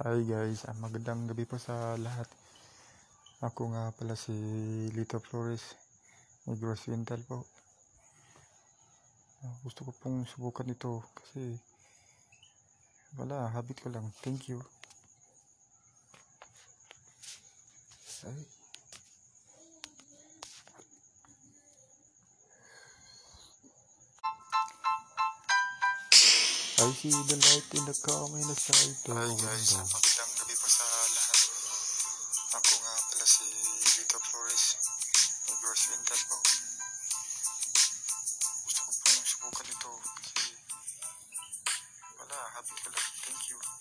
Hi guys, ah, magandang gabi po sa lahat. Ako nga pala si Lito Flores, Negros Rental po. Ah, Gusto ko pong subukan ito kasi wala, habit ko lang. Thank you. Ay. I see the light in the coming side of Hi guys, magandang gabi po sa lahat. Ako nga pala si Lito Flores, Negros Rental po. Gusto ko pong subukan ito kasi wala, happy ko lang. Thank you.